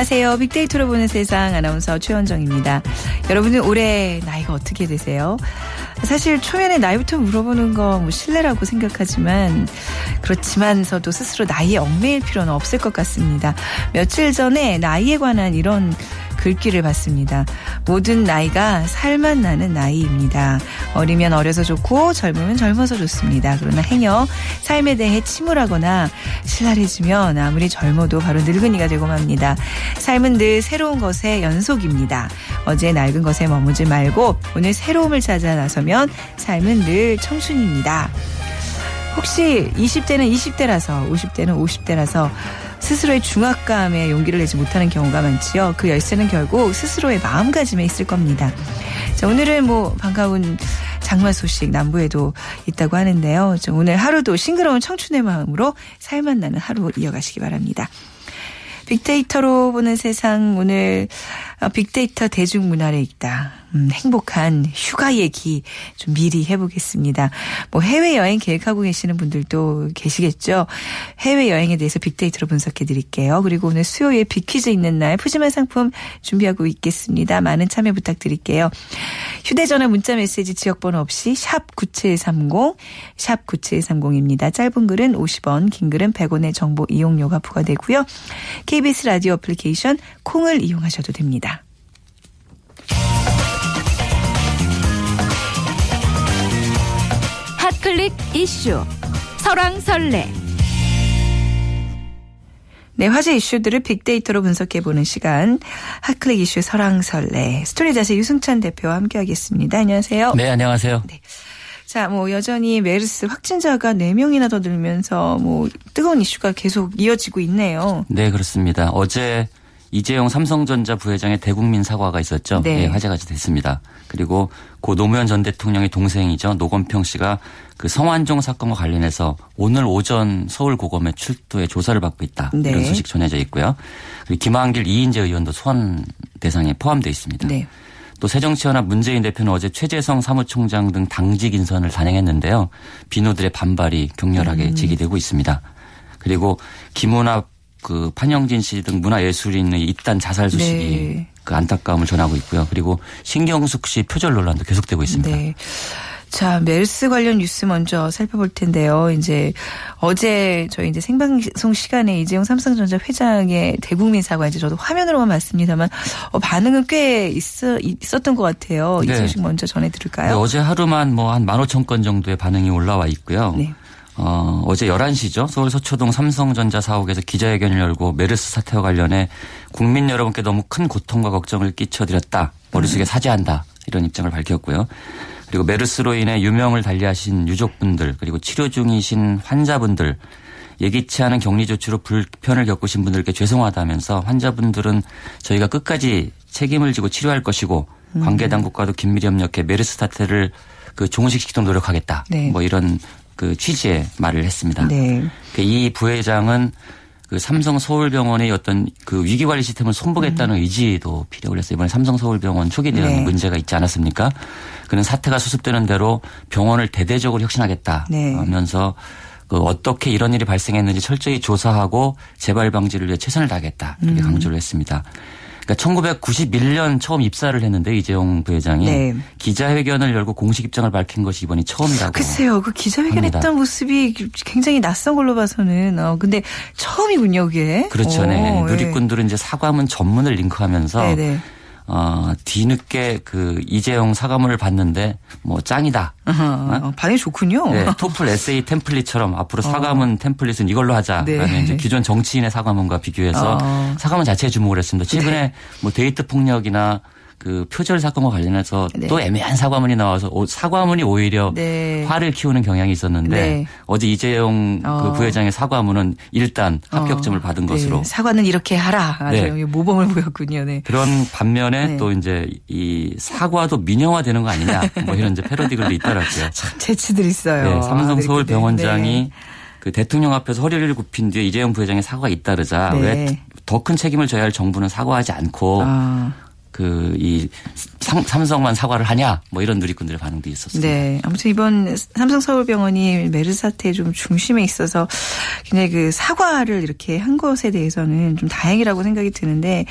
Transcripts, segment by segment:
안녕하세요. 빅데이터로 보는 세상 아나운서 최원정입니다. 여러분은 올해 나이가 어떻게 되세요? 사실 초면에 나이부터 물어보는 거 뭐 실례라고 생각하지만 그렇지만서도 스스로 나이에 얽매일 필요는 없을 것 같습니다. 며칠 전에 나이에 관한 이런 글귀를 봤습니다. 모든 나이가 살맛 나는 나이입니다. 어리면 어려서 좋고 젊으면 젊어서 좋습니다. 그러나 행여 삶에 대해 침울하거나 신랄해지면 아무리 젊어도 바로 늙은이가 되고 맙니다. 삶은 늘 새로운 것의 연속입니다. 어제 낡은 것에 머무지 말고 오늘 새로움을 찾아 나서면 삶은 늘 청춘입니다. 혹시 20대는 20대라서 50대는 50대라서 스스로의 중압감에 용기를 내지 못하는 경우가 많지요. 그 열쇠는 결국 스스로의 마음가짐에 있을 겁니다. 자, 오늘은 뭐 반가운 장마 소식 남부에도 있다고 하는데요. 오늘 하루도 싱그러운 청춘의 마음으로 살맛 나는 하루 이어가시기 바랍니다. 빅데이터로 보는 세상 오늘 빅데이터 대중문화를 읽다. 음, 행복한 휴가 얘기 좀 미리 해보겠습니다. 뭐 해외여행 계획하고 계시는 분들도 계시겠죠. 해외여행에 대해서 빅데이터로 분석해 드릴게요. 그리고 오늘 수요일 빅퀴즈 있는 날 푸짐한 상품 준비하고 있겠습니다. 많은 참여 부탁드릴게요. 휴대전화 문자 메시지 지역번호 없이 샵 9730, 샵 9730입니다. 짧은 글은 50원, 긴 글은 100원의 정보 이용료가 부과되고요. KBS 라디오 애플리케이션 콩을 이용하셔도 됩니다. 핫클릭 이슈 설왕설래 네, 화제 이슈들을 빅데이터로 분석해보는 시간 핫클릭 이슈 설왕설래 스토리자세 유승찬 대표와 함께하겠습니다. 안녕하세요. 네, 안녕하세요. 네. 자, 뭐 여전히 메르스 확진자가 4명이나 더 늘면서 뭐 뜨거운 이슈가 계속 이어지고 있네요. 네, 그렇습니다. 어제 이재용 삼성전자 부회장의 대국민 사과가 있었죠. 네. 네 화제가 됐습니다. 그리고 고 노무현 전 대통령의 동생이죠. 노건평 씨가 그 성완종 사건과 관련해서 오늘 오전 서울 고검에 출두해 조사를 받고 있다. 네. 이런 소식 전해져 있고요. 그리고 김한길 이인재 의원도 소환 대상에 포함되어 있습니다. 네. 또 새정치연합 문재인 대표는 어제 최재성 사무총장 등 당직 인선을 단행했는데요. 비노들의 반발이 격렬하게 음. 제기되고 있습니다. 그리고 김은합 그 판영진 씨 등 문화예술인의 잇단 자살 소식이 네. 그 안타까움을 전하고 있고요. 그리고 신경숙 씨 표절 논란도 계속되고 있습니다. 네. 자, 메르스 관련 뉴스 먼저 살펴볼 텐데요. 이제 어제 저희 이제 생방송 시간에 이재용 삼성전자 회장의 대국민 사과 이제 저도 화면으로만 봤습니다만 어, 반응은 꽤 있어, 있었던 것 같아요. 네. 이 소식 먼저 전해드릴까요? 네, 어제 하루만 뭐 한 15,000건 정도의 반응이 올라와 있고요. 네. 어, 어제 11시죠. 서울 서초동 삼성전자 사옥에서 기자회견을 열고 메르스 사태와 관련해 국민 여러분께 너무 큰 고통과 걱정을 끼쳐드렸다. 머릿속에 음. 사죄한다. 이런 입장을 밝혔고요. 그리고 메르스로 인해 유명을 달리하신 유족분들 그리고 치료 중이신 환자분들 예기치 않은 격리 조치로 불편을 겪으신 분들께 죄송하다면서 환자분들은 저희가 끝까지 책임을 지고 치료할 것이고 음. 관계 당국과도 긴밀히 협력해 메르스 사태를 그 종식시키도록 노력하겠다. 네. 뭐 이런 그 취지의 말을 했습니다. 네. 그이 부회장은 그 삼성 서울병원의 어떤 그 위기 관리 시스템을 손보겠다는 음. 의지도 필요를 했어요. 이번에 삼성 서울병원 초기 대응 네. 문제가 있지 않았습니까? 그는 사태가 수습되는 대로 병원을 대대적으로 혁신하겠다 네. 하면서 그 어떻게 이런 일이 발생했는지 철저히 조사하고 재발 방지를 위해 최선을 다하겠다 이렇게 음. 강조를 했습니다. 그러니까 1991년 처음 입사를 했는데 이재용 부회장이 네. 기자회견을 열고 공식 입장을 밝힌 것이 이번이 처음이라고. 글쎄요, 그 기자회견했던 모습이 굉장히 낯선 걸로 봐서는 어 근데 처음이군요, 그게. 그렇죠, 네. 오, 네. 누리꾼들은 이제 사과문 전문을 링크하면서. 네네. 네. 어, 뒤늦게 그 이재용 사과문을 봤는데 뭐 짱이다. 어? 반응이 좋군요. 네, 토플 에세이 템플릿처럼 앞으로 어. 사과문 어. 템플릿은 이걸로 하자. 네. 이제 기존 정치인의 사과문과 비교해서 어. 사과문 자체에 주목을 했습니다. 최근에 네. 뭐 데이트 폭력이나 그 표절 사건과 관련해서 네. 또 애매한 사과문이 나와서 사과문이 오히려 네. 화를 키우는 경향이 있었는데 네. 어제 이재용 어. 그 부회장의 사과문은 일단 합격점을 어. 받은 것으로 네. 사과는 이렇게 하라 아주 네. 모범을 보였군요. 네. 그런 반면에 네. 또 이제 이 사과도 민영화되는 거 아니냐 뭐 이런 이제 패러디 글도 있더라고요. 참 재치들 있어요. 삼성 아, 서울 병원장이 그 대통령 앞에서 허리를 굽힌 뒤에 이재용 부회장의 사과가 잇따르자 왜 더 큰 책임을 져야 할 정부는 사과하지 않고 아. 그 이 삼성만 사과를 하냐 뭐 이런 누리꾼들의 반응도 있었습니다. 네. 아무튼 이번 삼성 서울병원이 메르스 사태 좀 중심에 있어서 굉장히 그 사과를 이렇게 한 것에 대해서는 좀 다행이라고 생각이 드는데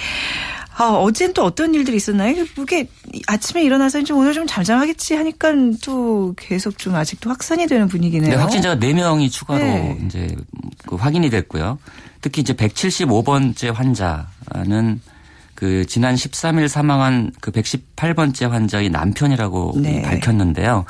아, 어젠 또 어떤 일들이 있었나요? 그게 아침에 일어나서 좀 오늘 좀 잠잠하겠지 하니까 또 계속 좀 아직도 확산이 되는 분위기네요. 네, 확진자가 4명이 추가로 네. 이제 그 확인이 됐고요. 특히 이제 175번째 환자는 그 지난 13일 사망한 그 118번째 환자의 남편이라고 네. 밝혔는데요.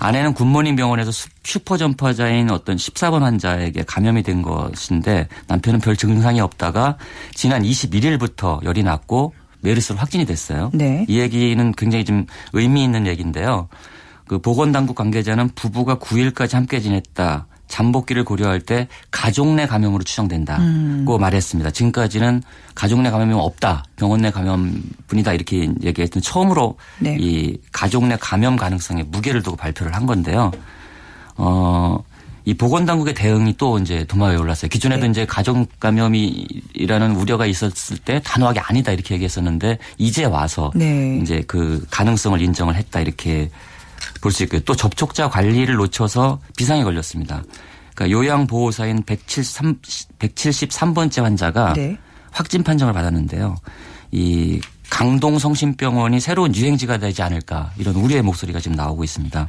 아내는 굿모닝 병원에서 슈퍼점퍼자인 어떤 14번 환자에게 감염이 된 것인데 남편은 별 증상이 없다가 지난 21일부터 열이 났고 메르스로 확진이 됐어요. 네. 이 얘기는 굉장히 좀 의미 있는 얘기인데요. 그 보건당국 관계자는 부부가 9일까지 함께 지냈다. 잠복기를 고려할 때 가족 내 감염으로 추정된다고 음. 말했습니다. 지금까지는 가족 내 감염이 없다. 병원 내 감염뿐이다. 이렇게 얘기했던 처음으로 네. 이 가족 내 감염 가능성에 무게를 두고 발표를 한 건데요. 어, 이 보건당국의 대응이 또 이제 도마 위에 올랐어요. 기존에도 네. 이제 가족 감염이라는 우려가 있었을 때 단호하게 아니다 이렇게 얘기했었는데 이제 와서 네. 이제 그 가능성을 인정을 했다 이렇게 볼 수 있고요. 또 접촉자 관리를 놓쳐서 비상에 걸렸습니다. 그러니까 요양보호사인 173, 173번째 환자가 네. 확진 판정을 받았는데요. 이 강동 성심병원이 새로운 유행지가 되지 않을까 이런 우려의 목소리가 지금 나오고 있습니다.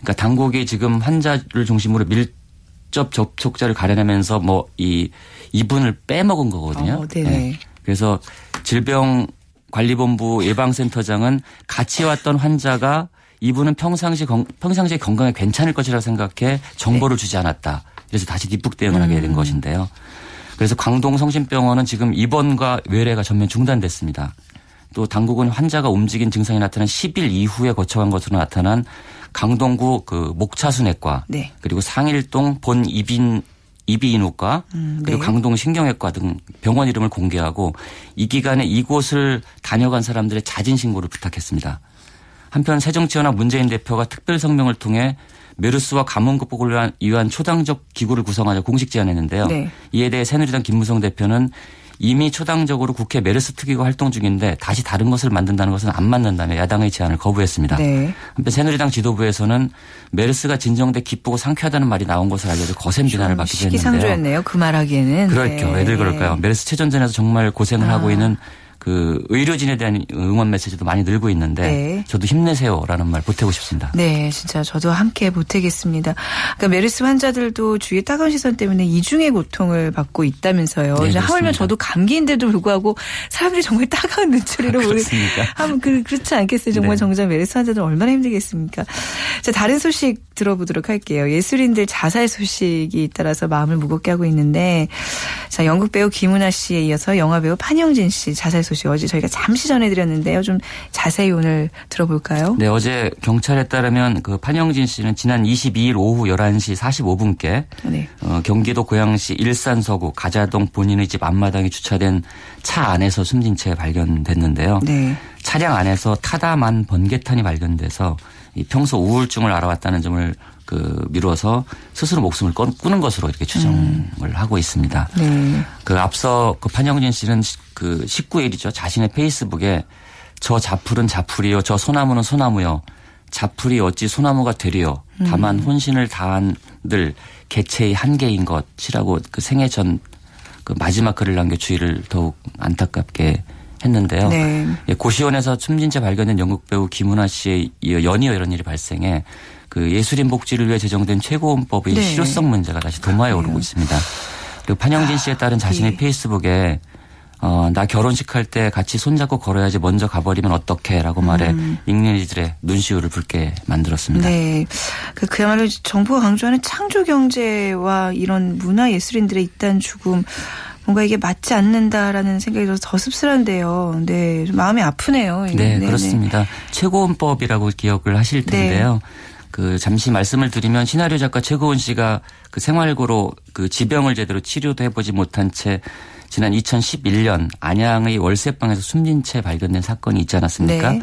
그러니까 당국이 지금 환자를 중심으로 밀접 접촉자를 가려내면서 뭐 이 이분을 빼먹은 거거든요. 어, 네. 그래서 질병관리본부 예방센터장은 같이 왔던 환자가 이분은 평상시 건, 평상시에 건강에 괜찮을 것이라 생각해 정보를 네. 주지 않았다. 그래서 다시 뒷북 대응을 하게 된 음. 것인데요. 그래서 광동 성심병원은 지금 입원과 외래가 전면 중단됐습니다. 또 당국은 환자가 움직인 증상이 나타난 10일 이후에 거쳐간 것으로 나타난 강동구 그 목차순외과 네. 그리고 상일동 본 이빈 이비인후과 음, 그리고 네. 강동 신경외과 등 병원 이름을 공개하고 이 기간에 이곳을 다녀간 사람들의 자진 신고를 부탁했습니다. 한편 새정치연합 문재인 대표가 특별 성명을 통해 메르스와 가뭄 극복을 위한, 초당적 기구를 구성하자 공식 제안했는데요. 네. 이에 대해 새누리당 김무성 대표는 이미 초당적으로 국회 메르스 특위가 활동 중인데 다시 다른 것을 만든다는 것은 안 맞는다며 야당의 제안을 거부했습니다. 네. 한편 새누리당 지도부에서는 메르스가 진정돼 기쁘고 상쾌하다는 말이 나온 것을 알려져 거센 비난을 받기도 했는데요. 시기상조였네요. 그 말하기에는. 그렇죠. 네. 애들 그럴까요. 메르스 최전전에서 정말 고생을 아. 하고 있는 그 의료진에 대한 응원 메시지도 많이 늘고 있는데 네. 저도 힘내세요라는 말 보태고 싶습니다. 네, 진짜 저도 함께 보태겠습니다. 그러니까 메르스 환자들도 주위의 따가운 시선 때문에 이중의 고통을 받고 있다면서요. 네, 하물며 저도 감기인데도 불구하고 사람들이 정말 따가운 눈초리로 우리 하면 그 그렇지 않겠어요. 정말 네. 정작 메르스 환자들 얼마나 힘들겠습니까? 자, 다른 소식 들어보도록 할게요. 예술인들 자살 소식이 따라서 마음을 무겁게 하고 있는데 자, 영국 배우 김은아 씨에 이어서 영화 배우 판영진 씨 자살 소식 어제 저희가 잠시 전해드렸는데요. 좀 자세히 오늘 들어볼까요? 네, 어제 경찰에 따르면 그 판영진 씨는 지난 22일 오후 11시 45분께 네. 어, 경기도 고양시 일산 서구 가자동 본인의 집 앞마당에 주차된 차 안에서 숨진 채 발견됐는데요. 네. 차량 안에서 타다만 번개탄이 발견돼서 평소 우울증을 알아왔다는 점을 그 미루어서 스스로 목숨을 꾸는 것으로 이렇게 추정을 음. 하고 있습니다. 네. 그 앞서 그 판영진 씨는 그 19일이죠. 자신의 페이스북에 저 자풀은 자풀이요. 저 소나무는 소나무요. 자풀이 어찌 소나무가 되리요. 다만 음. 혼신을 다한들 개체의 한계인 것이라고 그 생애 전 그 마지막 글을 남겨 주의를 더욱 안타깝게 했는데요. 네. 예, 고시원에서 숨진 채 발견된 영국 배우 김은아 씨의 연이어 이런 일이 발생해 그 예술인 복지를 위해 제정된 최고원법의 네. 실효성 문제가 다시 도마에 오르고 있습니다. 그리고 판영진 씨에 따른 자신의 네. 페이스북에 어, 나 결혼식 할 때 같이 손잡고 걸어야지 먼저 가버리면 어떡해 라고 말해 음. 잉내이들의 눈시울을 붉게 만들었습니다. 네. 그, 그야말로 정부가 강조하는 창조 경제와 이런 문화 예술인들의 잇단 죽음 뭔가 이게 맞지 않는다라는 생각이 들어서 더 씁쓸한데요. 네. 마음이 아프네요. 네, 네, 네, 그렇습니다. 최고원법이라고 기억을 하실 네. 텐데요. 네. 그 잠시 말씀을 드리면 시나리오 작가 최고원 씨가 그 생활고로 그 지병을 제대로 치료도 해보지 못한 채 지난 2011년 안양의 월세방에서 숨진 채 발견된 사건이 있지 않았습니까? 네.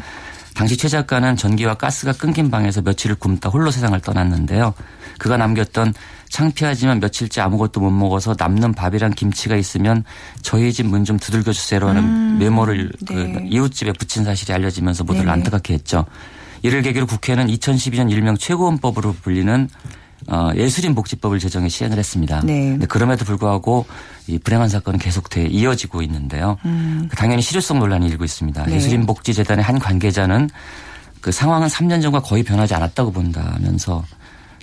당시 최 작가는 전기와 가스가 끊긴 방에서 며칠을 굶다 홀로 세상을 떠났는데요. 그가 남겼던 창피하지만 며칠째 아무것도 못 먹어서 남는 밥이랑 김치가 있으면 저희 집 문 좀 두들겨 주세요라는 음, 메모를 그 네. 그 이웃집에 붙인 사실이 알려지면서 모두를 네. 안타깝게 했죠. 이를 계기로 국회는 2012년 일명 최고헌법으로 불리는 어, 예술인 복지법을 제정해 시행을 했습니다. 네. 근데 그럼에도 불구하고 이 불행한 사건은 계속 돼 이어지고 있는데요. 음. 당연히 실효성 논란이 일고 있습니다. 네. 예술인 복지 재단의 한 관계자는 그 상황은 3년 전과 거의 변하지 않았다고 본다면서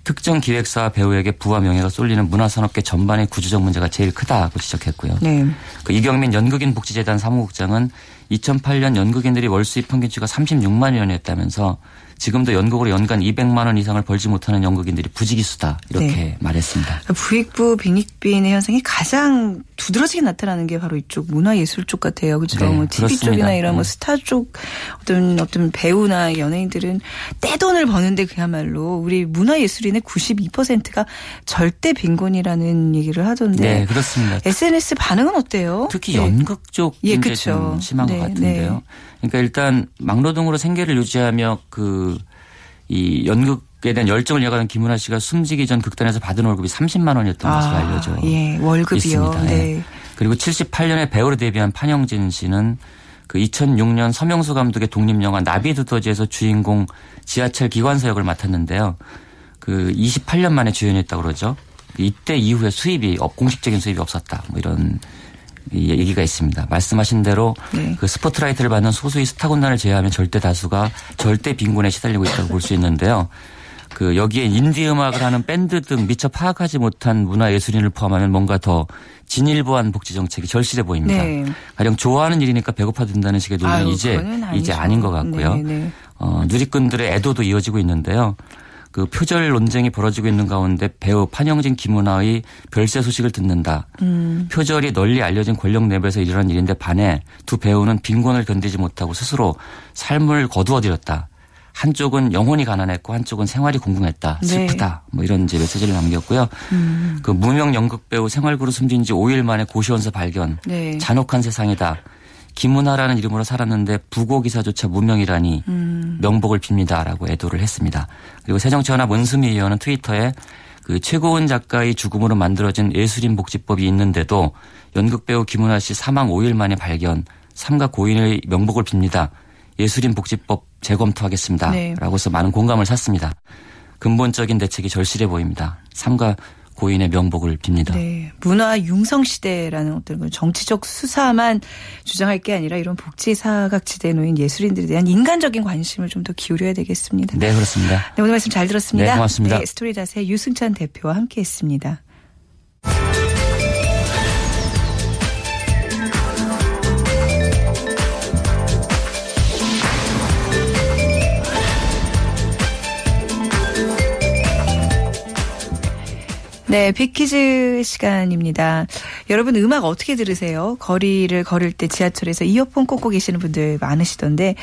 특정 기획사 배우에게 부와 명예가 쏠리는 문화산업계 전반의 구조적 문제가 제일 크다고 지적했고요. 네. 그 이경민 연극인 복지재단 사무국장은 2008년 연극인들이 월 수입 평균치가 36만 원이었다면서 지금도 연극으로 연간 200만 원 이상을 벌지 못하는 연극인들이 부지기수다 이렇게 네. 말했습니다. 부익부 빈익빈의 현상이 가장 두드러지게 나타나는 게 바로 이쪽 문화예술 쪽 같아요. 그렇죠. 네, 뭐 TV 그렇습니다. 쪽이나 이런 뭐 네. 스타 쪽 어떤 어떤 배우나 연예인들은 떼돈을 버는데 그야말로 우리 문화예술인의 92%가 절대 빈곤이라는 얘기를 하던데. 네, 그렇습니다. SNS 반응은 어때요? 특히 네. 연극 쪽 예, 그렇죠. 심한 네, 것 같은데요. 네. 그러니까 일단 막노동으로 생계를 유지하며 그 이 연극에 대한 열정을 이어가는 김은아 씨가 숨지기 전 극단에서 받은 월급이 30만 원이었던 아, 것으로 알려져 예, 월급이요. 있습니다. 네. 네. 그리고 78년에 배우로 데뷔한 판영진 씨는 그 2006년 서명수 감독의 독립영화 나비 두더지에서 주인공 지하철 기관사 역을 맡았는데요. 그 28년 만에 주연했다고 그러죠. 이때 이후에 수입이 공식적인 수입이 없었다. 뭐 이런 얘기가 있습니다. 말씀하신 대로 네. 그 스포트라이트를 받는 소수의 스타 군단을 제외하면 절대 다수가 절대 빈곤에 시달리고 있다고 볼 수 있는데요. 그 여기에 인디 음악을 하는 밴드 등 미처 파악하지 못한 문화 예술인을 포함하면 뭔가 더 진일보한 복지 정책이 절실해 보입니다. 네. 가령 좋아하는 일이니까 배고파 둔다는 식의 논의는 이제 이제 아닌 것 같고요. 네, 네. 어, 누리꾼들의 애도도 이어지고 있는데요. 그 표절 논쟁이 벌어지고 있는 가운데 배우 판영진 김은아의 별세 소식을 듣는다. 음. 표절이 널리 알려진 권력 내부에서 일어난 일인데 반해 두 배우는 빈곤을 견디지 못하고 스스로 삶을 거두어들였다. 한쪽은 영혼이 가난했고 한쪽은 생활이 궁금했다. 네. 슬프다. 네. 뭐 이런 이제 메시지를 남겼고요. 음. 그 무명 연극 배우 생활그로 숨진 지 5일 만에 고시원서 발견. 네. 잔혹한 세상이다. 김은하라는 이름으로 살았는데 부고기사조차 무명이라니 음. 명복을 빕니다라고 애도를 했습니다. 그리고 새정치연합 은수미 의원은 트위터에 그 최고은 작가의 죽음으로 만들어진 예술인 복지법이 있는데도 연극 배우 김은하 씨 사망 5일 만에 발견, 삼가 고인의 명복을 빕니다. 예술인 복지법 재검토하겠습니다. 네. 라고 해서 많은 공감을 샀습니다. 근본적인 대책이 절실해 보입니다. 삼가 고인의 명복을 빕니다. 네. 문화 융성 시대라는 어떤 정치적 수사만 주장할 게 아니라 이런 복지 사각지대에 놓인 예술인들에 대한 인간적인 관심을 좀 더 기울여야 되겠습니다. 네, 그렇습니다. 네, 오늘 말씀 잘 들었습니다. 네, 고맙습니다. 네, 스토리닷의 유승찬 대표와 함께했습니다. 네, 빅퀴즈 시간입니다. 여러분 음악 어떻게 들으세요? 거리를 걸을 때 지하철에서 이어폰 꽂고 계시는 분들 많으시던데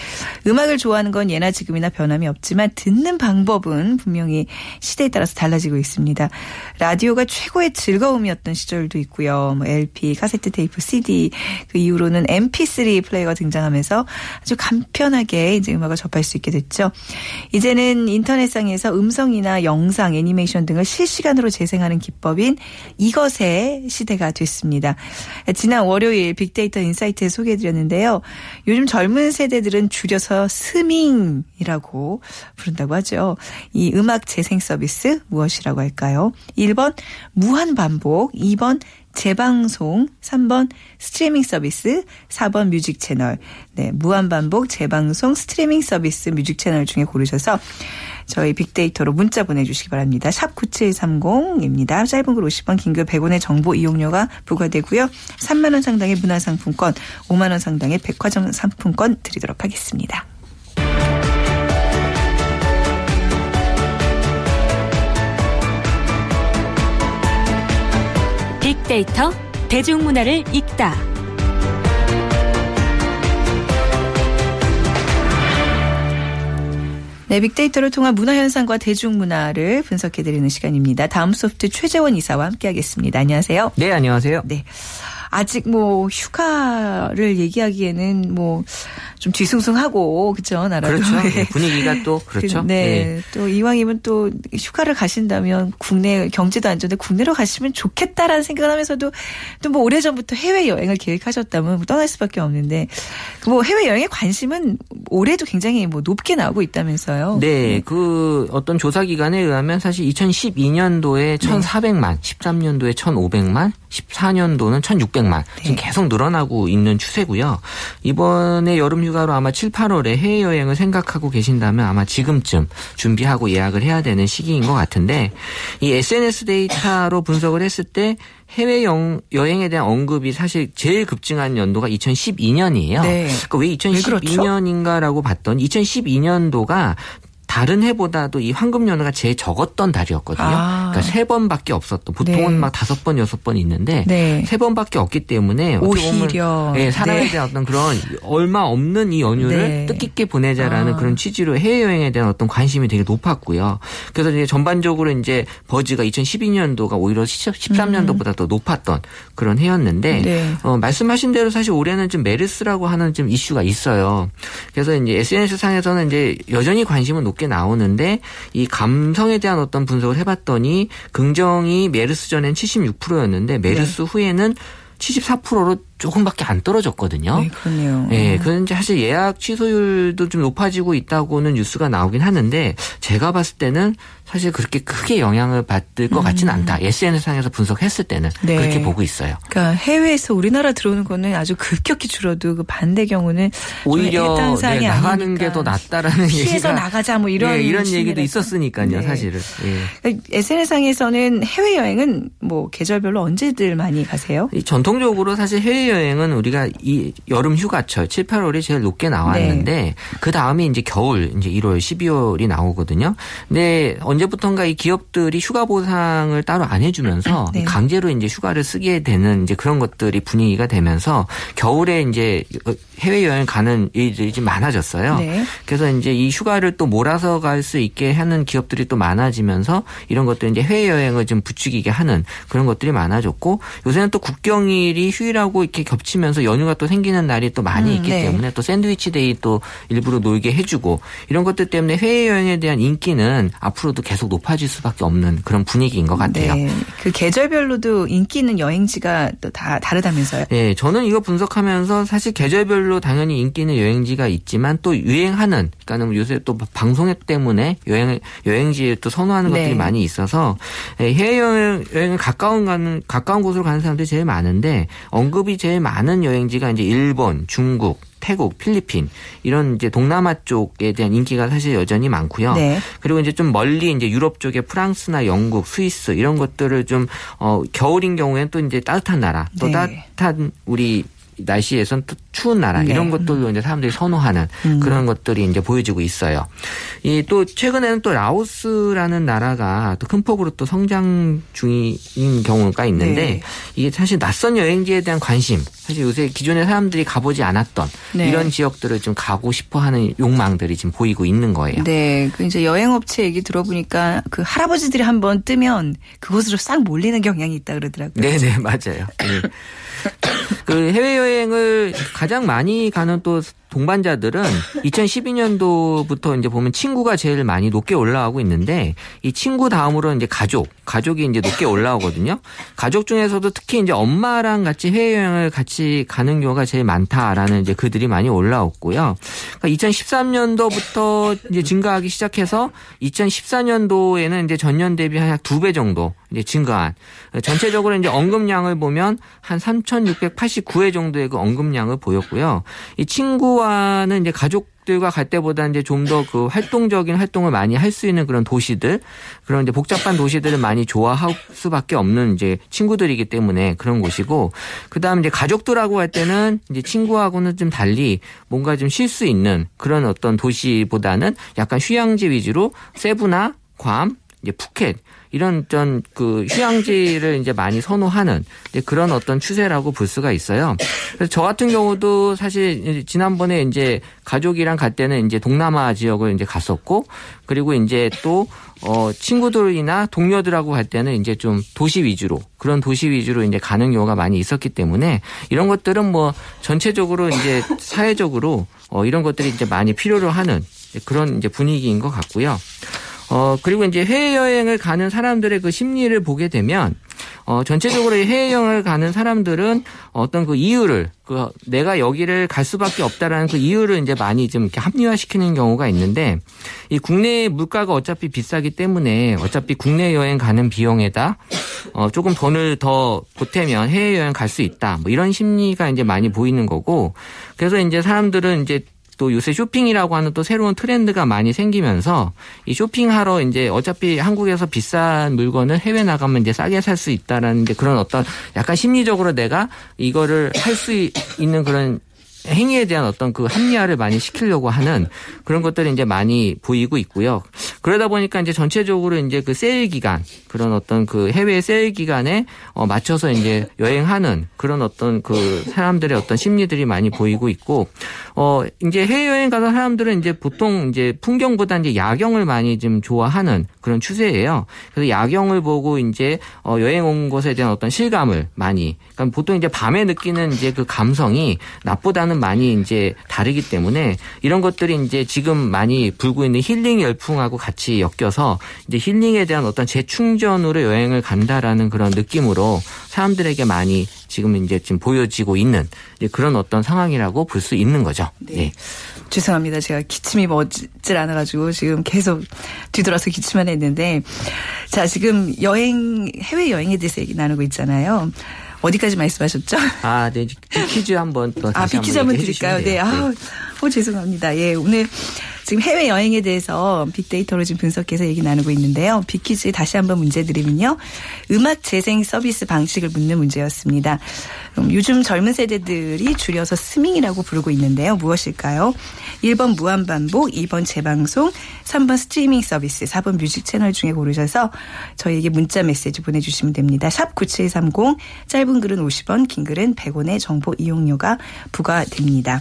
음악을 좋아하는 건 예나 지금이나 변함이 없지만 듣는 방법은 분명히 시대에 따라서 달라지고 있습니다. 라디오가 최고의 즐거움이었던 시절도 있고요. 뭐 LP, 카세트 테이프, CD 그 이후로는 MP3 플레이어가 등장하면서 아주 간편하게 이제 음악을 접할 수 있게 됐죠. 이제는 인터넷상에서 음성이나 영상, 애니메이션 등을 실시간으로 재생하는 기법인 이것의 시대가 됐습니다. 지난 월요일 빅데이터 인사이트에 소개해드렸는데요. 요즘 젊은 세대들은 줄여서 스밍이라고 부른다고 하죠. 이 음악 재생 서비스 무엇이라고 할까요? 1번 무한 반복, 2번 재방송, 3번 스트리밍 서비스, 4번 music channel. 네, 무한반복, 재방송, 스트리밍 서비스, music channel 중에 고르셔서 저희 빅데이터로 문자 보내주시기 바랍니다. 샵 9730입니다. 짧은 글 50원, 긴 글 100원의 정보 이용료가 부과되고요. 3만 원 상당의 문화상품권, 5만 원 상당의 백화점 상품권 드리도록 하겠습니다. 빅데이터 대중문화를 읽다. 네, 빅데이터를 통한 문화 현상과 대중문화를 분석해 드리는 시간입니다. 다음 소프트 최재원 이사와 함께 하겠습니다. 안녕하세요. 네, 안녕하세요. 네. 아직 뭐 휴가를 얘기하기에는 뭐 좀 뒤숭숭하고 그죠 나라도 그렇죠. 네. 분위기가 또 그렇죠. 네. 네. 또 이왕이면 또 휴가를 가신다면 국내 경제도 안 좋은데 국내로 가시면 좋겠다라는 생각을 하면서도 또 뭐 오래전부터 해외 여행을 계획하셨다면 뭐 떠날 수밖에 없는데 뭐 해외 여행의 관심은 올해도 굉장히 뭐 높게 나오고 있다면서요. 네, 그 어떤 조사 기관에 의하면 사실 2012년도에 1,400만, 13년도에 1,500만, 14년도는 1,600만 지금 계속 늘어나고 있는 추세고요. 이번에 여름 휴가로 아마 7, 8월에 해외 여행을 생각하고 계신다면 아마 지금쯤 준비하고 예약을 해야 되는 시기인 것 같은데 이 SNS 데이터로 분석을 했을 때 해외 여행에 대한 언급이 사실 제일 급증한 연도가 2012년이에요. 네. 그러니까 왜 2012년인가라고 봤더니 2012년도가 다른 해보다도 이 황금 연어가 제일 적었던 달이었거든요. 아. 그러니까 세 번밖에 없었던 보통은 네. 막 다섯 번 여섯 번 있는데 네. 세 번밖에 없기 때문에 오히려 네, 사람에 네. 대한 어떤 그런 얼마 없는 이 연휴를 네. 뜻깊게 보내자라는 아. 그런 취지로 해외 여행에 대한 어떤 관심이 되게 높았고요. 그래서 이제 전반적으로 이제 버즈가 2012년도가 오히려 13년도보다 음. 더 높았던 그런 해였는데 네. 어, 말씀하신 대로 사실 올해는 좀 메르스라고 하는 좀 이슈가 있어요. 그래서 이제 SNS 상에서는 이제 여전히 관심은 높게 나오는데 이 감성에 대한 어떤 분석을 해봤더니 긍정이 메르스 전엔 76%였는데 메르스 네. 후에는 74%로 조금밖에 안 떨어졌거든요. 네, 그렇네요. 예, 그런데 사실 예약 취소율도 좀 높아지고 있다고는 뉴스가 나오긴 하는데 제가 봤을 때는 사실 그렇게 크게 영향을 받을 것 같지는 음. 않다. SNS상에서 분석했을 때는 네. 그렇게 보고 있어요. 그러니까 해외에서 우리나라 들어오는 거는 아주 급격히 줄어도 그 반대 경우는 오히려 네, 나가는 게 더 낫다라는 피해서 나가자 뭐 이런 네, 이런 얘기도 있었으니까요, 네. 사실은. 예. SNS상에서는 그러니까 해외 여행은 뭐 계절별로 언제들 많이 가세요? 전통적으로 사실 해외 여행은 우리가 이 여름 휴가철 7, 8월이 제일 높게 나왔는데 네. 그 다음에 이제 겨울 이제 1월, 12월이 나오거든요. 근데 언제부턴가 이 기업들이 휴가 보상을 따로 안 해주면서 네. 강제로 이제 휴가를 쓰게 되는 이제 그런 것들이 분위기가 되면서 겨울에 이제 해외 여행 가는 일들이 좀 많아졌어요. 네. 그래서 이제 이 휴가를 또 몰아서 갈 수 있게 하는 기업들이 또 많아지면서 이런 것들 이제 해외 여행을 좀 부추기게 하는 그런 것들이 많아졌고 요새는 또 국경일이 휴일하고 이렇게 겹치면서 연휴가 또 생기는 날이 또 많이 음, 있기 네. 때문에 또 sandwich day 또 일부러 놀게 해주고 이런 것들 때문에 해외 여행에 대한 인기는 앞으로도 계속 높아질 수밖에 없는 그런 분위기인 것 같아요. 네. 그 계절별로도 인기 있는 여행지가 또 다 다르다면서요? 네, 저는 이거 분석하면서 사실 계절별로 별로 당연히 인기 있는 여행지가 있지만 또 유행하는 그러니까는 요새 또 방송앱 때문에 여행 여행지에 또 선호하는 네. 것들이 많이 있어서 예, 해외 여행 가까운 가는 가까운 곳으로 가는 사람들이 제일 많은데 언급이 제일 많은 여행지가 이제 일본, 중국, 태국, 필리핀 이런 이제 동남아 쪽에 대한 인기가 사실 여전히 많고요. 네. 그리고 이제 좀 멀리 이제 유럽 쪽에 프랑스나 영국, 스위스 이런 것들을 좀 어, 겨울인 경우에는 또 이제 따뜻한 나라, 또 네. 따뜻한 우리 날씨에선 또 추운 나라 네. 이런 것들도 이제 사람들이 선호하는 음. 그런 것들이 이제 보여지고 있어요. 이 또 최근에는 또 라오스라는 나라가 또 큰 폭으로 또 성장 중인 경우가 있는데 네. 이게 사실 낯선 여행지에 대한 관심 사실 요새 기존에 사람들이 가보지 않았던 네. 이런 지역들을 좀 가고 싶어하는 욕망들이 지금 보이고 있는 거예요. 네, 그 이제 여행업체 얘기 들어보니까 그 할아버지들이 한번 뜨면 그곳으로 싹 몰리는 경향이 있다 그러더라고요. 네, 네 맞아요. 네. 그 해외 여행을 가장 많이 가는 또 동반자들은 2012년도부터 이제 보면 친구가 제일 많이 높게 올라가고 있는데 이 친구 다음으로 이제 가족, 가족이 이제 높게 올라오거든요. 가족 중에서도 특히 이제 엄마랑 같이 해외 여행을 같이 가는 경우가 제일 많다라는 이제 그들이 많이 올라왔고요. 그러니까 2013년도부터 이제 증가하기 시작해서 2014년도에는 이제 전년 대비 한 두 배 정도 이제 증가한 전체적으로 이제 언급량을 보면 한 3,689회 정도의 그 언급량을 보였고요. 이 친구와 는 이제 가족들과 갈 때보다 이제 좀 더 그 활동적인 활동을 많이 할 수 있는 그런 도시들 그런 이제 복잡한 도시들을 많이 좋아할 수밖에 없는 이제 친구들이기 때문에 그런 곳이고 그다음 이제 가족들하고 할 때는 이제 친구하고는 좀 달리 뭔가 좀 쉴 수 있는 그런 어떤 도시보다는 약간 휴양지 위주로 세부나 괌 이제 푸켓 이런 전 그 휴양지를 이제 많이 선호하는 그런 어떤 추세라고 볼 수가 있어요. 그래서 저 같은 경우도 사실 지난번에 이제 가족이랑 갈 때는 이제 동남아 지역을 이제 갔었고 그리고 이제 또 어, 친구들이나 동료들하고 갈 때는 이제 좀 도시 위주로 그런 도시 위주로 이제 가는 경우가 많이 있었기 때문에 이런 것들은 뭐 전체적으로 이제 사회적으로 어, 이런 것들이 이제 많이 필요로 하는 그런 이제 분위기인 것 같고요. 어, 그리고 이제 해외여행을 가는 사람들의 그 심리를 보게 되면 어, 전체적으로 해외여행을 가는 사람들은 어떤 그 이유를 그 내가 여기를 갈 수밖에 없다라는 그 이유를 이제 많이 좀 이렇게 합리화시키는 경우가 있는데 이 국내 물가가 어차피 비싸기 때문에 어차피 국내 여행 가는 비용에다 어, 조금 돈을 더 보태면 해외 여행 갈 수 있다. 뭐 이런 심리가 이제 많이 보이는 거고 그래서 이제 사람들은 이제 또 요새 쇼핑이라고 하는 또 새로운 트렌드가 많이 생기면서 이 쇼핑하러 이제 어차피 한국에서 비싼 물건을 해외 나가면 이제 싸게 살 수 있다라는 그런 어떤 약간 심리적으로 내가 이거를 할 수 있는 그런 행위에 대한 어떤 그 합리화를 많이 시키려고 하는 그런 것들이 이제 많이 보이고 있고요. 그러다 보니까 이제 전체적으로 이제 그 세일 기간 그런 어떤 그 해외 세일 기간에 어 맞춰서 이제 여행하는 그런 어떤 그 사람들의 어떤 심리들이 많이 보이고 있고 어 이제 해외 여행 가는 사람들은 이제 보통 이제 풍경보다 이제 야경을 많이 좀 좋아하는 그런 추세예요. 그래서 야경을 보고 이제 어 여행 온 곳에 대한 어떤 실감을 많이 그러니까 보통 이제 밤에 느끼는 이제 그 감성이 낮보다는 많이 이제 다르기 때문에 이런 것들이 이제 지금 많이 불고 있는 힐링 열풍하고 같이 엮여서 이제 힐링에 대한 어떤 재충전으로 여행을 간다라는 그런 느낌으로 사람들에게 많이 지금 이제 지금 보여지고 있는 그런 어떤 상황이라고 볼 수 있는 거죠. 네. 네. 죄송합니다. 제가 기침이 멎질 않아가지고 지금 계속 뒤돌아서 기침만 했는데 자 지금 여행 해외 여행에 대해서 얘기 나누고 있잖아요. 어디까지 말씀하셨죠? 아, 네. 퀴즈 한번 또 아, 퀴즈 한번 드릴까요? 네. 아, 어, 죄송합니다. 예, 오늘 지금 해외 여행에 대해서 빅데이터로 지금 분석해서 얘기 나누고 있는데요. 빅퀴즈 다시 한번 문제 드리면요. 음악 재생 서비스 방식을 묻는 문제였습니다. 그럼 요즘 젊은 세대들이 줄여서 스밍이라고 부르고 있는데요. 무엇일까요? 1번 무한반복, 2번 재방송, 3번 스트리밍 서비스, 4번 music channel 중에 고르셔서 저희에게 문자 메시지 보내주시면 됩니다. 샵 9730, 짧은 글은 50원, 긴 글은 100원의 정보 이용료가 부과됩니다.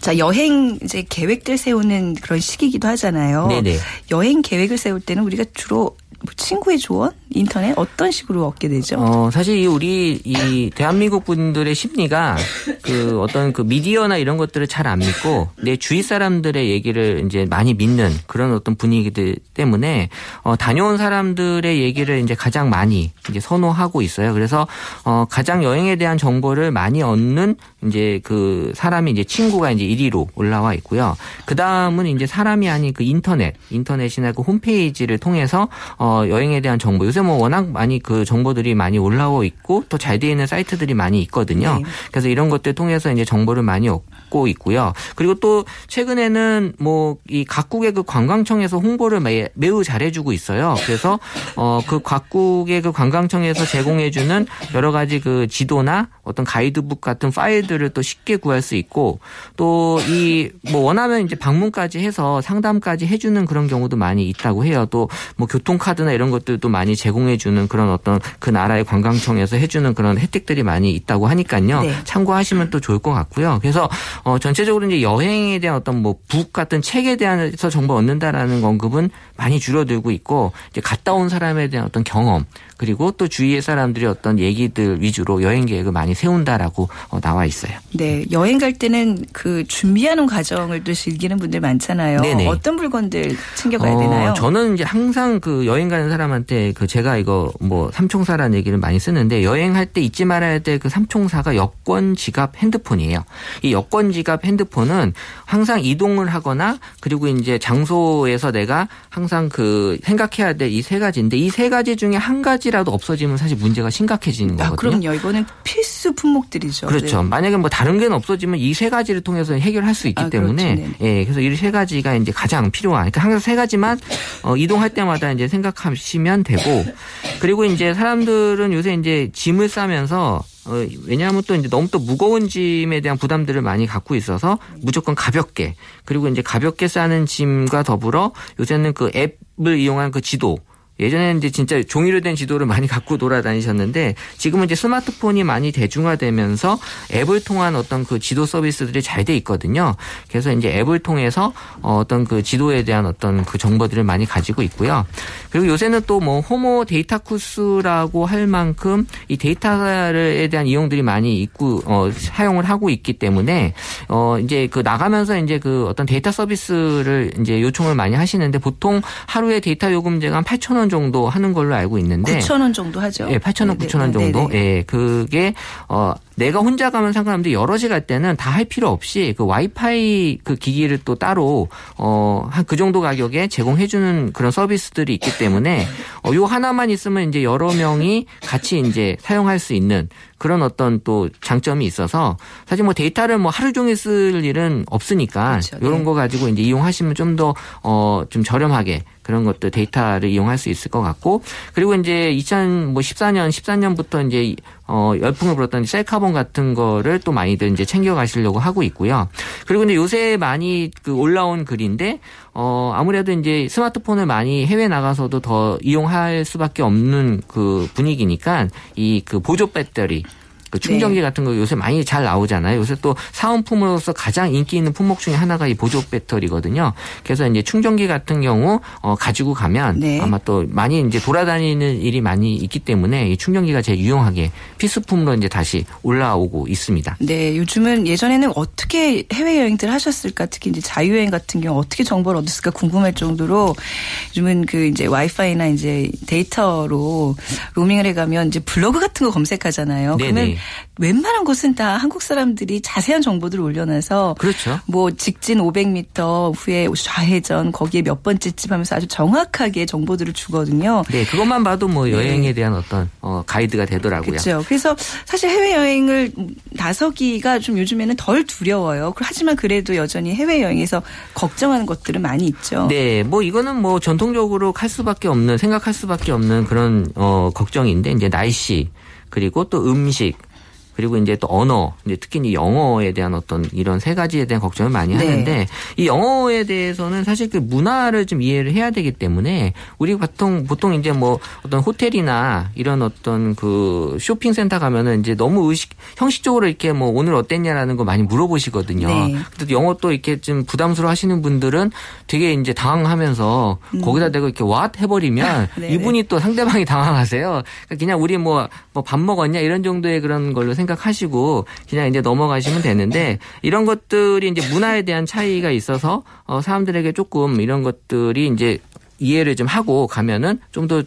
자, 여행 이제 계획들 세우는 그런 시기이기도 하잖아요. 네네. 여행 계획을 세울 때는 우리가 주로 뭐 친구의 조언, 인터넷 어떤 식으로 얻게 되죠? 어, 사실 우리 이 대한민국 분들의 심리가 그 어떤 그 미디어나 이런 것들을 잘 안 믿고 내 주위 사람들의 얘기를 이제 많이 믿는 그런 어떤 분위기들 때문에 어, 다녀온 사람들의 얘기를 이제 가장 많이 이제 선호하고 있어요. 그래서 어, 가장 여행에 대한 정보를 많이 얻는 이제 그 사람이 이제 친구가 이제 1위로 올라와 있고요. 그 다음은 이제 사람이 아닌 그 인터넷, 인터넷이나 그 홈페이지를 통해서 어, 여행에 대한 정보. 요새 뭐 워낙 많이 그 정보들이 많이 올라오고 있고 또잘 되어 있는 사이트들이 많이 있거든요. 네. 그래서 이런 것들 통해서 이제 정보를 많이 얻고 있고요. 그리고 또 최근에는 뭐 이 각국의 그 관광청에서 홍보를 매, 매우 잘해주고 있어요. 그래서 어 그 각국의 그 관광청에서 제공해주는 여러 가지 그 지도나 어떤 가이드북 같은 파일들을 또 쉽게 구할 수 있고 또 이 뭐 원하면 이제 방문까지 해서 상담까지 해주는 그런 경우도 많이 있다고 해요. 또 뭐 교통카드나 이런 것들도 많이 제공해주는 그런 어떤 그 나라의 관광청에서 해주는 그런 혜택들이 많이 있다고 하니까요. 네. 참고하시면 또 좋을 것 같고요. 그래서 어 전체적으로 이제 여행에 대한 어떤 뭐 북 같은 책에 대해서 정보 얻는다라는 언급은 많이 줄어들고 있고 이제 갔다 온 사람에 대한 어떤 경험 그리고 또 주위의 사람들이 어떤 얘기들 위주로 여행 계획을 많이 세운다라고 어, 나와 있어요. 네, 여행 갈 때는 그 준비하는 과정을 또 즐기는 분들 많잖아요. 네네. 어떤 물건들 챙겨가야 어, 되나요? 저는 이제 항상 그 여행 가는 사람한테 그 제가 이거 뭐 삼총사라는 얘기를 많이 쓰는데 여행할 때 잊지 말아야 될 그 삼총사가 여권, 지갑, 핸드폰이에요. 이 여권, 지갑, 핸드폰은 항상 이동을 하거나 그리고 이제 장소에서 내가 항상 그 생각해야 될 이 세 가지인데 이 세 가지 중에 한 가지 가지라도 없어지면 사실 문제가 심각해지는 아, 거거든요. 그럼요. 이거는 필수 품목들이죠. 그렇죠. 네. 만약에 뭐 다른 게 없어지면 이 세 가지를 통해서 해결할 수 있기 아, 때문에 그렇죠. 예, 그래서 이 세 가지가 이제 가장 필요한. 그러니까 항상 세 가지만 어, 이동할 때마다 이제 생각하시면 되고 그리고 이제 사람들은 요새 이제 짐을 싸면서 어, 왜냐하면 또 이제 너무 또 무거운 짐에 대한 부담들을 많이 갖고 있어서 무조건 가볍게 그리고 이제 가볍게 싸는 짐과 더불어 요새는 그 앱을 이용한 그 지도 예전에는 이제 진짜 종이로 된 지도를 많이 갖고 돌아다니셨는데 지금은 이제 스마트폰이 많이 대중화되면서 앱을 통한 어떤 그 지도 서비스들이 잘 돼 있거든요. 그래서 이제 앱을 통해서 어떤 그 지도에 대한 어떤 그 정보들을 많이 가지고 있고요. 그리고 요새는 또 뭐 호모 데이터 쿠스라고 할 만큼 이 데이터에 대한 이용들이 많이 있고 어 사용을 하고 있기 때문에 어 이제 그 나가면서 이제 그 어떤 데이터 서비스를 이제 요청을 많이 하시는데 보통 하루에 데이터 요금제가 한 8천 원 정도 하는 걸로 알고 있는데 9천 원 정도 하죠. 예, 8천 원, 9천 원 정도. 예, 그게 어 내가 혼자 가면 상관없는데 여럿이 갈 때는 다 할 필요 없이 그 와이파이 그 기기를 또 따로 어한 그 정도 가격에 제공해 주는 그런 서비스들이 있기 때문에 어 요 하나만 있으면 이제 여러 명이 같이 이제 사용할 수 있는 그런 어떤 또 장점이 있어서 사실 뭐 데이터를 뭐 하루 종일 쓸 일은 없으니까 그렇죠. 이런 네. 거 가지고 이제 이용하시면 좀 더어좀 저렴하게 그런 것들 데이터를 이용할 수 있을 것 같고 그리고 이제 2014년 14년부터 이제 어 열풍을 불었던 셀카본 같은 거를 또 많이들 이제 챙겨 가시려고 하고 있고요. 그리고 근데 요새 많이 그 올라온 글인데 어 아무래도 이제 스마트폰을 많이 해외 나가서도 더 이용할 수밖에 없는 그 분위기니까 이 그 보조 배터리 그 충전기 네. 같은 거 요새 많이 잘 나오잖아요. 요새 또 사은품으로서 가장 인기 있는 품목 중에 하나가 이 보조 배터리거든요. 그래서 이제 충전기 같은 경우 어 가지고 가면 네. 아마 또 많이 이제 돌아다니는 일이 많이 있기 때문에 이 충전기가 제일 유용하게 필수품으로 이제 다시 올라오고 있습니다. 네, 요즘은 예전에는 어떻게 해외 여행들 하셨을까? 특히 이제 자유여행 같은 경우 어떻게 정보를 얻었을까 궁금할 정도로 요즘은 그 이제 와이파이나 이제 데이터로 로밍을 해가면 이제 블로그 같은 거 검색하잖아요. 네네. 그러면 웬만한 곳은 다 한국 사람들이 자세한 정보들을 올려놔서 그렇죠. 뭐 직진 500m 후에 좌회전 거기에 몇 번째 집 하면서 아주 정확하게 정보들을 주거든요. 네, 그것만 봐도 뭐 네. 여행에 네. 대한 어떤 어, 가이드가 되더라고요. 그렇죠. 그래서 사실 해외 여행을 나서기가 좀 요즘에는 덜 두려워요. 하지만 그래도 여전히 해외 여행에서 걱정하는 것들은 많이 있죠. 네, 뭐 이거는 뭐 전통적으로 할 수밖에 없는 생각할 수밖에 없는 그런 어 걱정인데 이제 날씨 그리고 또 음식 그리고 이제 또 언어, 이제 특히 이 영어에 대한 어떤 이런 세 가지에 대한 걱정을 많이 네. 하는데 이 영어에 대해서는 사실 그 문화를 좀 이해를 해야 되기 때문에 우리 보통 보통 이제 뭐 어떤 호텔이나 이런 어떤 그 쇼핑센터 가면은 이제 너무 의식 형식적으로 이렇게 뭐 오늘 어땠냐라는 거 많이 물어보시거든요. 네. 근데 영어 또 이렇게 좀 부담스러워 하시는 분들은 되게 이제 당황하면서 음. 거기다 대고 이렇게 왓 해버리면 네, 네. 이분이 또 상대방이 당황하세요. 그러니까 그냥 우리 뭐 뭐 밥 먹었냐 이런 정도의 그런 걸로 생각 생각하시고 그냥 이제 넘어가시면 되는데 이런 것들이 이제 문화에 대한 차이가 있어서 어 사람들에게 조금 이런 것들이 이제 이해를 좀 하고 가면은 좀 더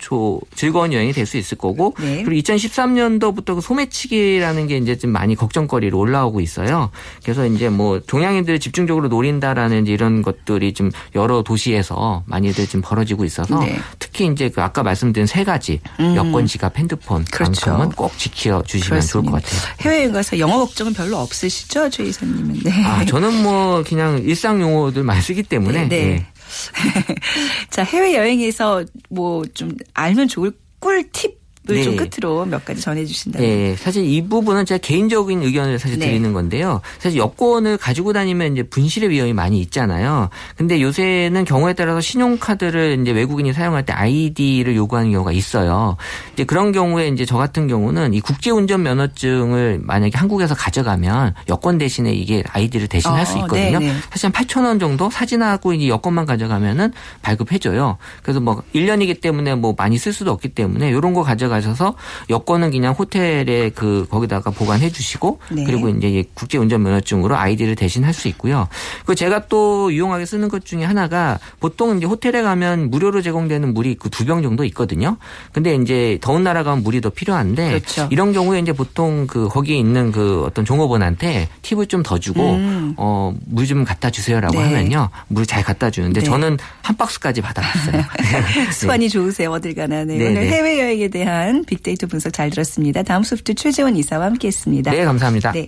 즐거운 여행이 될 수 있을 거고 네. 그리고 2013년도부터 그 소매치기라는 게 이제 좀 많이 걱정거리로 올라오고 있어요. 그래서 이제 뭐 동양인들을 집중적으로 노린다라는 이런 것들이 좀 여러 도시에서 많이들 좀 벌어지고 있어서 네. 특히 이제 그 아까 말씀드린 세 가지 음. 여권, 지갑, 핸드폰 그렇죠. 만큼은 꼭 지켜 주시면 좋을 것 같아요. 해외여행 가서 영어 걱정은 별로 없으시죠, 조 이사님은? 네. 아 저는 뭐 그냥 일상 용어들 많이 쓰기 때문에. 네. 네. 자, 해외여행에서 뭐 좀 알면 좋을 꿀팁 네. 좀 끝으로 몇 가지 전해주신다면. 네, 사실 이 부분은 제가 개인적인 의견을 사실 네. 드리는 건데요. 사실 여권을 가지고 다니면 이제 분실의 위험이 많이 있잖아요. 근데 요새는 경우에 따라서 신용카드를 이제 외국인이 사용할 때 ID를 요구하는 경우가 있어요. 이제 그런 경우에 이제 저 같은 경우는 이 국제운전 면허증을 만약에 한국에서 가져가면 여권 대신에 이게 ID를 대신할 어, 수 있거든요. 네네. 사실 한 8천 원 정도 사진하고 이제 여권만 가져가면은 발급해줘요. 그래서 뭐 1년이기 때문에 뭐 많이 쓸 수도 없기 때문에 이런 거 가져 가 가셔서 여권은 그냥 호텔에 그 거기다가 보관해 주시고 네. 그리고 이제 국제 운전 면허증으로 아이디를 대신 할 수 있고요. 그 제가 또 유용하게 쓰는 것 중에 하나가 보통 이제 호텔에 가면 무료로 제공되는 물이 그 두 병 정도 있거든요. 근데 이제 더운 나라 가면 물이 더 필요한데 그렇죠. 이런 경우에 이제 보통 그 거기에 있는 그 어떤 종업원한테 팁을 좀 더 주고 음. 어물 좀 갖다 주세요라고 네. 하면요 물 잘 갖다 주는데 네. 저는 한 박스까지 받아봤어요. 수완이 네. 좋으세요 어딜 가나 네. 오늘 해외 여행에 대한 필요한 빅데이터 분석 잘 들었습니다. 다음 소프트 최재원 이사와 함께했습니다. 네, 감사합니다. 네.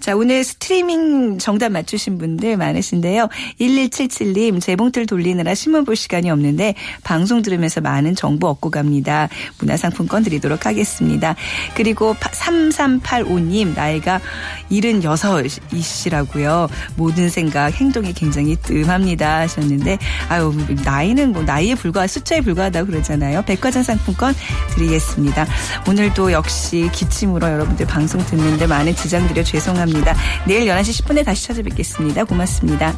자, 오늘 스트리밍 정답 맞추신 분들 많으신데요. 1177님, 재봉틀 돌리느라 신문 볼 시간이 없는데 방송 들으면서 많은 정보 얻고 갑니다. 문화상품권 드리도록 하겠습니다. 그리고 3385님, 나이가 76이시라고요. 모든 생각, 행동이 굉장히 뜸합니다. 하셨는데, 아유, 나이는 뭐 나이에 불과한 숫자에 불과하다고 그러잖아요. 백화점 상품권 드리겠습니다. 오늘도 역시 기침으로 여러분들 방송 듣는데 많은 지장 드려 죄송합 니다. 내일 11시 10분에 다시 찾아뵙겠습니다. 고맙습니다.